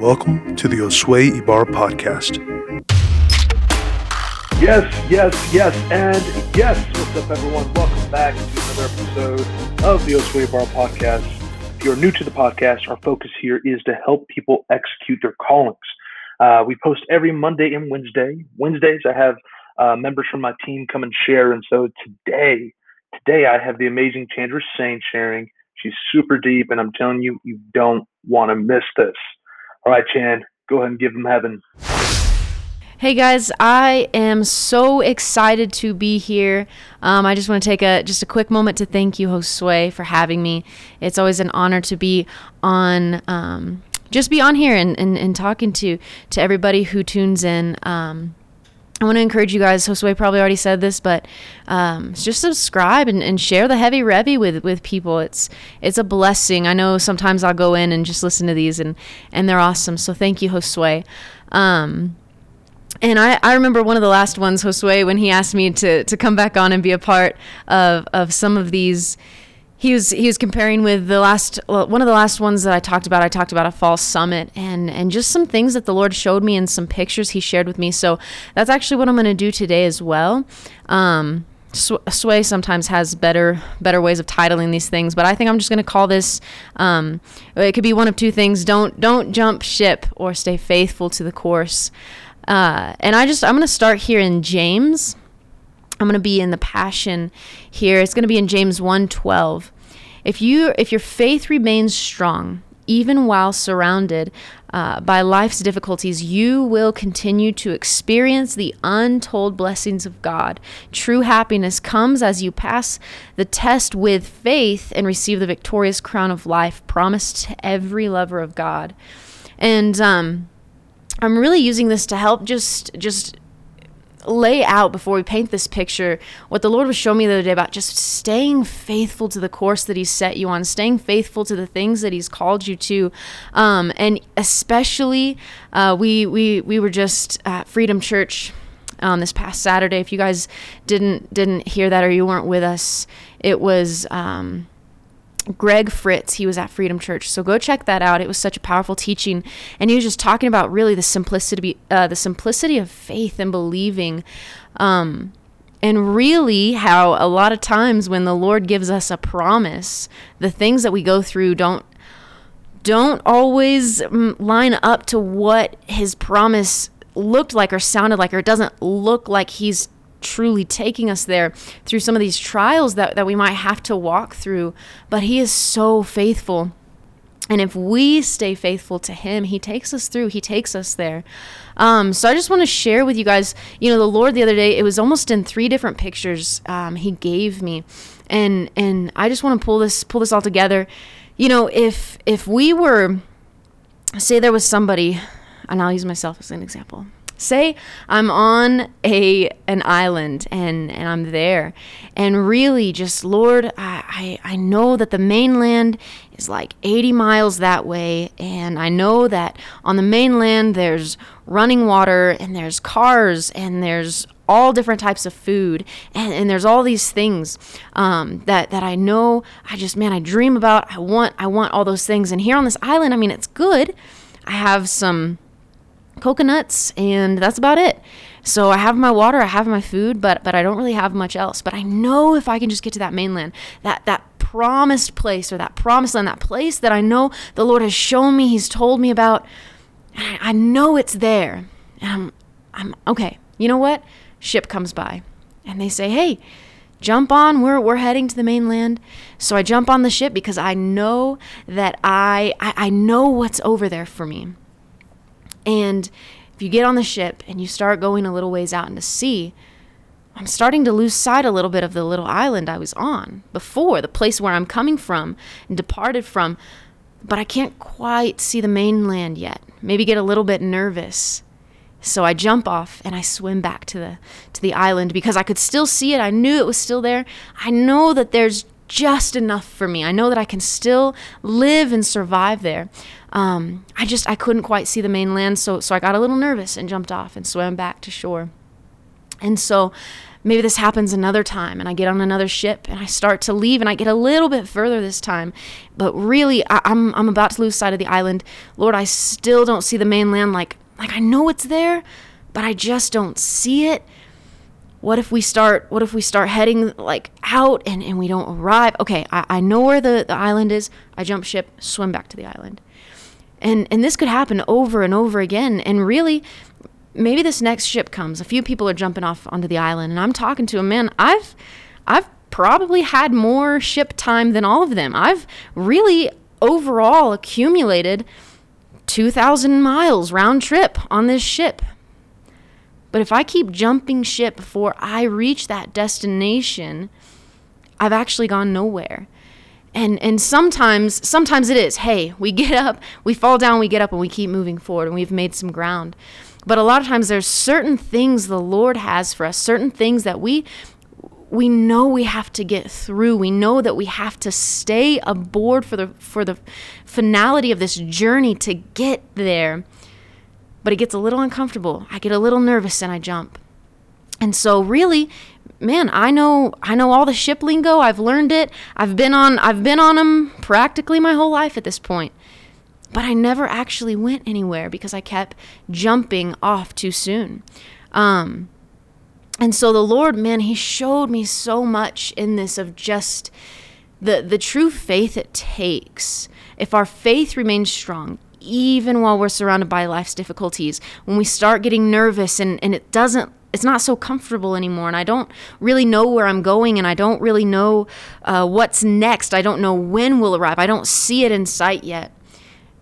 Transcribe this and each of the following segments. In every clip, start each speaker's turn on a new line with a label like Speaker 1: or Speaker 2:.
Speaker 1: Welcome to the Josue Ibarra podcast.
Speaker 2: Yes, yes, yes, and yes. What's up, everyone? Welcome back to another episode of the Josue Ibarra podcast. If you're new to the podcast, our focus here is to help people execute their callings. Uh, we post every Monday and Wednesday. Wednesdays, I have uh, members from my team come and share, and so today, today I have the amazing Chandra Saint sharing. She's super deep, and I'm telling you, you don't want to miss this. All right, Chan, go ahead and give them heaven.
Speaker 3: Hey guys, I am so excited to be here. Um, I just want to take a just a quick moment to thank you, Josue, for having me. It's always an honor to be on, um, just be on here and, and, and talking to to everybody who tunes in. Um, I want to encourage you guys. Josue probably already said this, but um, just subscribe and, and share the heavy revy with with people. It's it's a blessing. I know sometimes I'll go in and just listen to these, and and they're awesome. So thank you, Josue. Um, and I, I remember one of the last ones, Josue, when he asked me to to come back on and be a part of of some of these he was he was comparing with the last one of the last ones that I talked about. I talked about a false summit and and just some things that the Lord showed me and some pictures He shared with me. So that's actually what I'm going to do today as well. Um, Sway sometimes has better better ways of titling these things, but I think I'm just going to call this. Um, it could be one of two things: don't don't jump ship or stay faithful to the course. Uh, and I just I'm going to start here in James I'm going to be in the passion here. It's going to be in James 1:12. If you if your faith remains strong, even while surrounded uh, by life's difficulties, you will continue to experience the untold blessings of God. True happiness comes as you pass the test with faith and receive the victorious crown of life promised to every lover of God. And um, I'm really using this to help just just lay out before we paint this picture what the Lord was showing me the other day about just staying faithful to the course that He's set you on, staying faithful to the things that He's called you to, um, and especially uh, we we we were just at Freedom Church. Um, this past Saturday, if you guys didn't didn't hear that or you weren't with us, it was um, Greg Fritz, he was at Freedom Church. So go check that out. It was such a powerful teaching, and he was just talking about really the simplicity, uh, the simplicity of faith and believing, um, and really how a lot of times when the Lord gives us a promise, the things that we go through don't don't always mm, line up to what His promise looked like or sounded like, or it doesn't look like He's truly taking us there through some of these trials that, that we might have to walk through. But He is so faithful. And if we stay faithful to Him, He takes us through, He takes us there. Um, so I just want to share with you guys, you know, the Lord the other day, it was almost in three different pictures um, He gave me. And, and I just want to pull this pull this all together. You know, if if we were say there was somebody, and I'll use myself as an example say I'm on a an island and and I'm there and really just Lord I, I I know that the mainland is like 80 miles that way and I know that on the mainland there's running water and there's cars and there's all different types of food and, and there's all these things um, that that I know. I just man I dream about I want I want all those things. And here on this island I mean it's good. I have some coconuts, and that's about it. So I have my water, I have my food, but but I don't really have much else. But I know if I can just get to that mainland, that that promised place or that promised land, that place that I know the Lord has shown me, He's told me about, I, know it's there. And I'm I'm okay. You know what? Ship comes by, and they say, "Hey." jump on we're, we're heading to the mainland so i jump on the ship because i know that I, I i know what's over there for me and if you get on the ship and you start going a little ways out into sea, I'm starting to lose sight a little bit of the little island I was on before, the place where I'm coming from and departed from, but I can't quite see the mainland yet. Maybe get a little bit nervous. So I jump off and I swim back to the to the island because I could still see it. I knew it was still there. I know that there's just enough for me. I know that I can still live and survive there. Um, I just I couldn't quite see the mainland, so so I got a little nervous and jumped off and swam back to shore. And so, maybe this happens another time and I get on another ship and I start to leave and I get a little bit further this time. But really, I, am I'm, I'm about to lose sight of the island. Lord, I still don't see the mainland like, like I know it's there, but I just don't see it. What if we start what if we start heading like out and, and we don't arrive? Okay, I, I know where the, the island is. I jump ship, swim back to the island. And and this could happen over and over again. And really, maybe this next ship comes. A few people are jumping off onto the island, and I'm talking to a man. I've, I've probably had more ship time than all of them. I've really overall accumulated 2,000 miles round trip on this ship. But if I keep jumping ship before I reach that destination, I've actually gone nowhere. And and sometimes sometimes it is, hey, we get up, we fall down, we get up and we keep moving forward and we've made some ground. But a lot of times there's certain things the Lord has for us, certain things that we we know we have to get through. We know that we have to stay aboard for the for the finality of this journey to get there. But it gets a little uncomfortable. I get a little nervous and I jump. And so really, man, I know I know all the ship lingo. I've learned it. I've been on I've been on them practically my whole life at this point. But I never actually went anywhere because I kept jumping off too soon. Um, and so the Lord, man, He showed me so much in this of just the the true faith it takes. If our faith remains strong, even while we're surrounded by life's difficulties, when we start getting nervous and, and it doesn't it's not so comfortable anymore and i don't really know where i'm going and i don't really know uh, what's next. I don't know when we'll arrive. I don't see it in sight yet.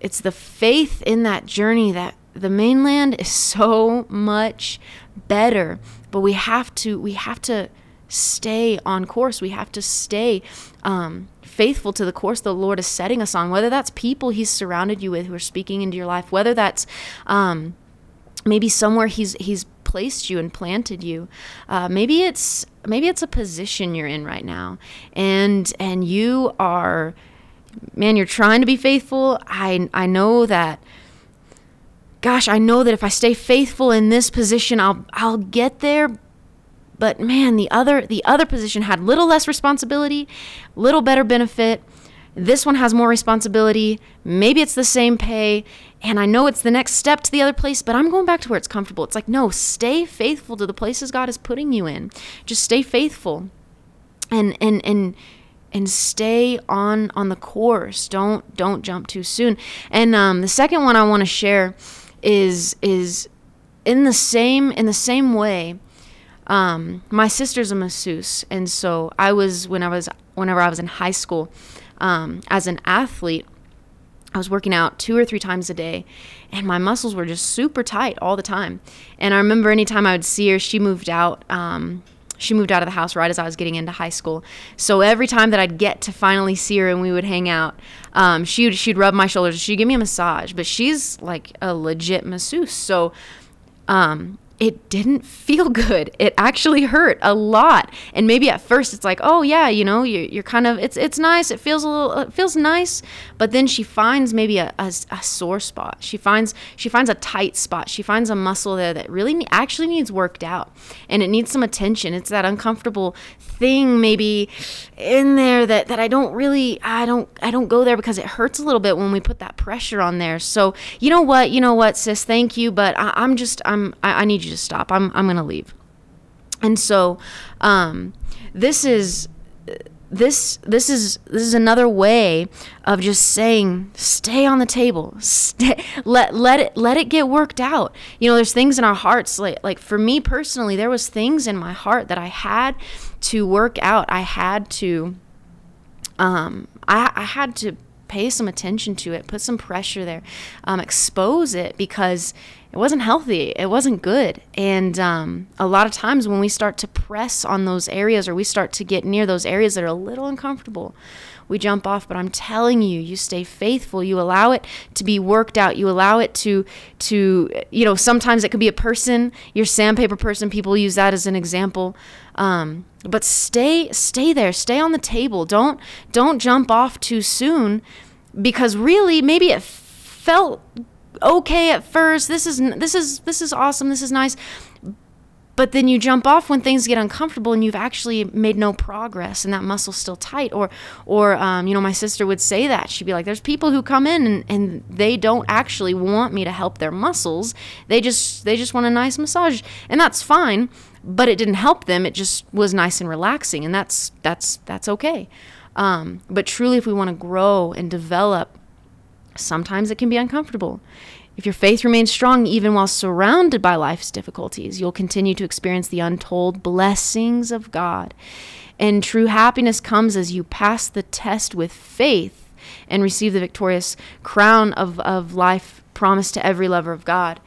Speaker 3: It's the faith in that journey that the mainland is so much better but we have to we have to stay on course. We have to stay um, faithful to the course the lord is setting us on. Whether that's people he's surrounded you with who are speaking into your life whether that's um, maybe somewhere he's he's placed you and planted you uh, maybe it's maybe it's a position you're in right now and and you are man, you're trying to be faithful. I I know that gosh, I know that if I stay faithful in this position, I'll I'll get there. But man, the other the other position had little less responsibility, little better benefit. This one has more responsibility. Maybe it's the same pay, and I know it's the next step to the other place, but I'm going back to where it's comfortable. It's like, no, stay faithful to the places God is putting you in. Just stay faithful. And and and and stay on on the course. Don't don't jump too soon. And um, the second one I want to share is is in the same in the same way. Um, my sister's a masseuse, and so I was when I was whenever I was in high school um, as an athlete. I was working out two or three times a day, and my muscles were just super tight all the time. And I remember anytime I would see her, she moved out. Um, she moved out of the house right as I was getting into high school. So every time that I'd get to finally see her and we would hang out, um, she'd she'd rub my shoulders. She'd give me a massage. But she's like a legit masseuse. So um, it didn't feel good. It actually hurt a lot. And maybe at first it's like, oh yeah, you know, you're, you're kind of it's it's nice. It feels a little it feels nice. But then she finds maybe a, a, a sore spot. She finds she finds a tight spot. She finds a muscle there that really actually needs worked out, and it needs some attention. It's that uncomfortable thing maybe in there that that I don't really I don't I don't go there because it hurts a little bit when we put that pressure on there. So you know what, you know what, sis, thank you, but I, am just I'm I, I need you you to stop. I'm I'm gonna leave. And so, um, this is this this is this is another way of just saying stay on the table stay let let it let it get worked out you know there's things in our hearts like like for me personally there was things in my heart that i had to work out i had to um i i had to pay some attention to it put some pressure there um, expose it because it wasn't healthy. It wasn't good. And um, a lot of times when we start to press on those areas or we start to get near those areas that are a little uncomfortable, we jump off. But I'm telling you, you stay faithful. You allow it to be worked out. You allow it to, to you know, sometimes it could be a person, your sandpaper person. People use that as an example. Um, but stay, stay there. Stay on the table. Don't, don't jump off too soon because really maybe it felt okay at first. This is this is this is awesome. This is nice. but then you jump off when things get uncomfortable and you've actually made no progress and that muscle's still tight or or um, you know my sister would say that she'd be like there's people who come in and, and they don't actually want me to help their muscles they just they just want a nice massage and that's fine but it didn't help them it just was nice and relaxing and that's that's that's okay um, but truly if we want to grow and develop sometimes it can be uncomfortable if your faith remains strong even while surrounded by life's difficulties, you'll continue to experience the untold blessings of God. And true happiness comes as you pass the test with faith and receive the victorious crown of, of life promised to every lover of God.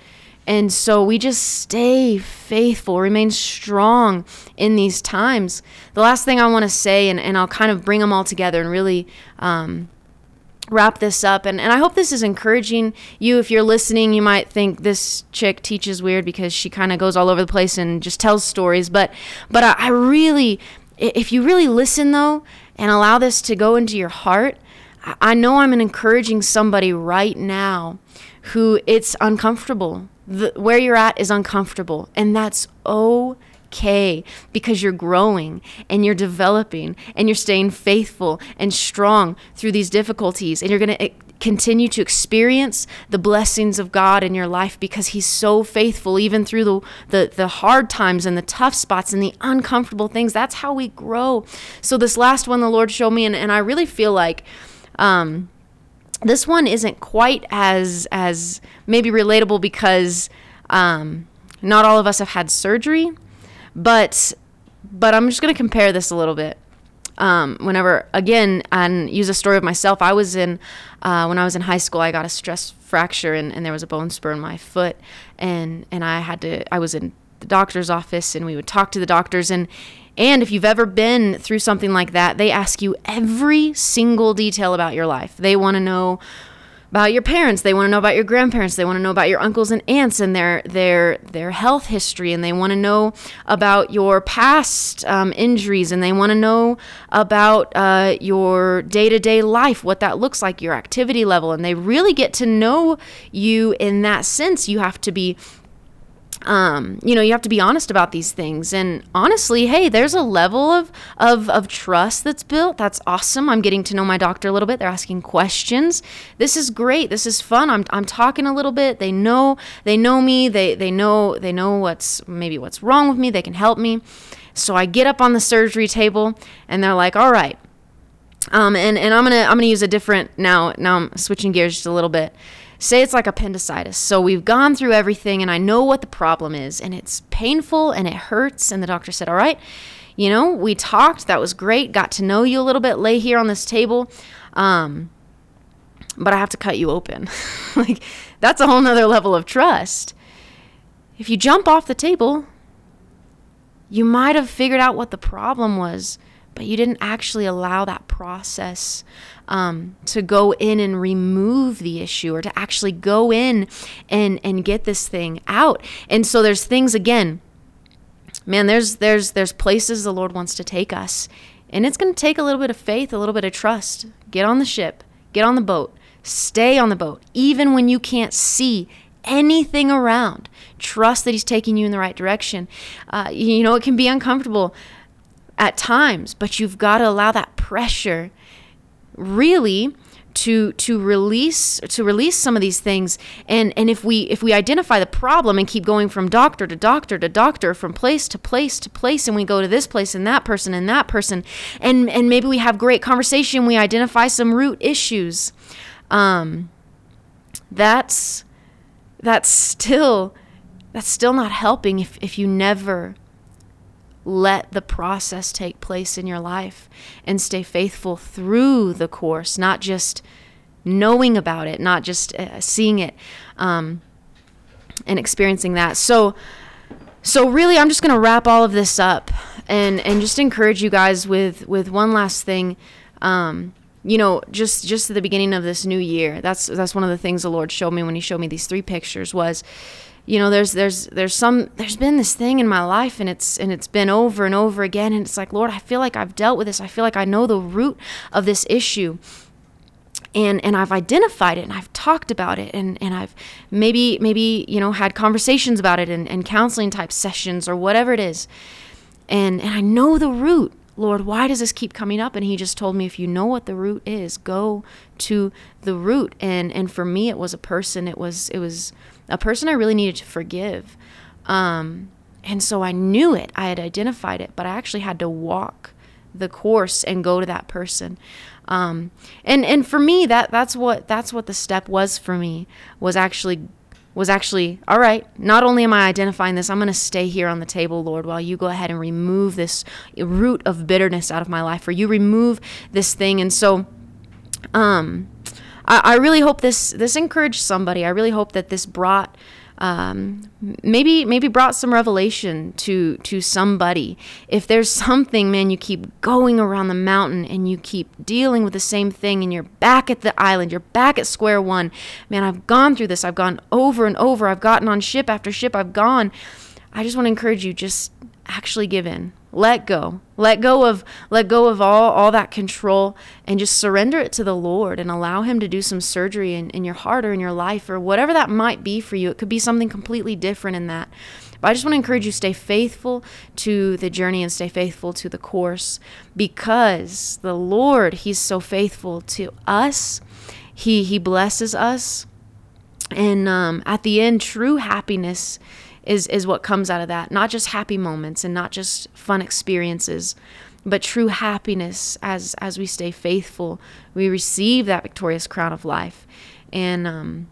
Speaker 3: And so we just stay faithful, remain strong in these times. The last thing I want to say, and, and I'll kind of bring them all together and really um, wrap this up and, and i hope this is encouraging you. If you're listening you might think this chick teaches weird because she kind of goes all over the place and just tells stories but but I, I really if you really listen though and allow this to go into your heart i know i'm encouraging somebody right now who it's uncomfortable. The, where you're at is uncomfortable and that's okay okay because you're growing and you're developing and you're staying faithful and strong through these difficulties. And you're going to eh, continue to experience the blessings of God in your life because He's so faithful, even through the, the, the hard times and the tough spots and the uncomfortable things. That's how we grow. So, this last one the Lord showed me, and, and I really feel like. Um, this one isn't quite as as maybe relatable because um, not all of us have had surgery but but I'm just going to compare this a little bit. Um, whenever again and use a story of myself i was in uh, when i was in high school i got a stress fracture and, and there was a bone spur in my foot. And and i had to i was in the doctor's office and we would talk to the doctors. And and if you've ever been through something like that they ask you every single detail about your life. They want to know about your parents. They want to know about your grandparents. They want to know about your uncles and aunts and their their their health history. And they want to know about your past um, injuries. And they want to know about uh, your day-to-day life what that looks like your activity level. And they really get to know you in that sense. You have to be um, you know, you have to be honest about these things. And honestly, hey, there's a level of, of, of trust that's built. That's awesome. I'm getting to know my doctor a little bit. They're asking questions. This is great. This is fun. I'm, I'm talking a little bit. They know, they know me. They, they know, they know what's maybe what's wrong with me. They can help me. So I get up on the surgery table and they're like, all right. Um, and, and I'm gonna I'm gonna use a different now now I'm switching gears just a little bit say it's like appendicitis. So we've gone through everything and I know what the problem is and it's painful and it hurts. And the doctor said, All right, you know, we talked. That was great. Got to know you a little bit. Lay here on this table. Um, but I have to cut you open. like, that's a whole nother level of trust. If you jump off the table, you might have figured out what the problem was but you didn't actually allow that process um, to go in and remove the issue or to actually go in and and get this thing out. And so there's things again man there's there's there's places the lord wants to take us. And it's going to take a little bit of faith a little bit of trust. Get on the ship. Get on the boat. Stay on the boat even when you can't see anything around. Trust that he's taking you in the right direction. Uh, you know it can be uncomfortable at times, but you've got to allow that pressure really to to release to release some of these things. And and if we if we identify the problem and keep going from doctor to doctor to doctor from place to place to place and we go to this place and that person and that person and and maybe we have great conversation we identify some root issues um that's that's still that's still not helping if if you never let the process take place in your life and stay faithful through the course, not just knowing about it, not just uh, seeing it um, and experiencing that. So, so really, I'm just going to wrap all of this up and and just encourage you guys with with one last thing. Um, you know, just just at the beginning of this new year, that's that's one of the things the Lord showed me when He showed me these three pictures was you know there's there's there's some there's been this thing in my life and it's and it's been over and over again. And it's like lord i feel like i've dealt with this. I feel like i know the root of this issue. And and I've identified it and I've talked about it and and I've maybe maybe you know had conversations about it and, and counseling type sessions or whatever it is. And and I know the root. Lord why does this keep coming up? And he just told me if you know what the root is go to the root. And and for me it was a person. It was it was a person I really needed to forgive. Um and so I knew it. I had identified it but I actually had to walk the course and go to that person. Um, and and for me that that's what that's what the step was for me was actually was actually all right not only am i identifying this i'm going to stay here on the table lord while you go ahead and remove this root of bitterness out of my life or you remove this thing. And so um I, I really hope this this encouraged somebody i really hope that this brought um, maybe maybe brought some revelation to to somebody. If there's something, man, you keep going around the mountain and you keep dealing with the same thing, and you're back at the island, you're back at square one. Man, I've gone through this. I've gone over and over. I've gotten on ship after ship. I've gone. I just want to encourage you, just actually give in let go. Let go of let go of all all that control and just surrender it to the lord and allow him to do some surgery in, in your heart or in your life or whatever that might be for you. It could be something completely different in that. But i just want to encourage you stay faithful to the journey and stay faithful to the course because the lord he's so faithful to us. He he blesses us. And um, at the end true happiness is is what comes out of that. Not just happy moments and not just fun experiences, but true happiness as as we stay faithful. We receive that victorious crown of life. And um,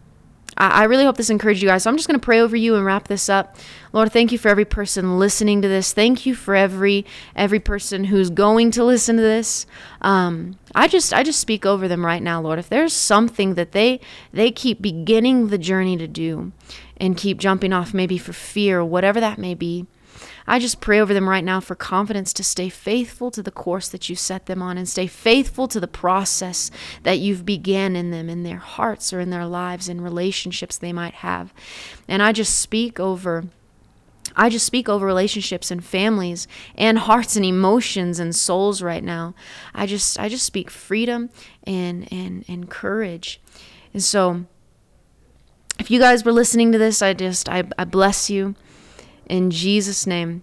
Speaker 3: I, really hope this encouraged you guys. So I'm just going to pray over you and wrap this up. Lord, thank you for every person listening to this. Thank you for every every person who's going to listen to this. Um, I just I just speak over them right now, Lord. If there's something that they they keep beginning the journey to do, and keep jumping off maybe for fear, whatever that may be. I just pray over them right now for confidence to stay faithful to the course that you set them on and stay faithful to the process that you've began in them, in their hearts or in their lives, in relationships they might have. And I just speak over. I just speak over relationships and families and hearts and emotions and souls right now. I just I just speak freedom and and and courage. And so if you guys were listening to this, I just, I, I bless you in Jesus' name.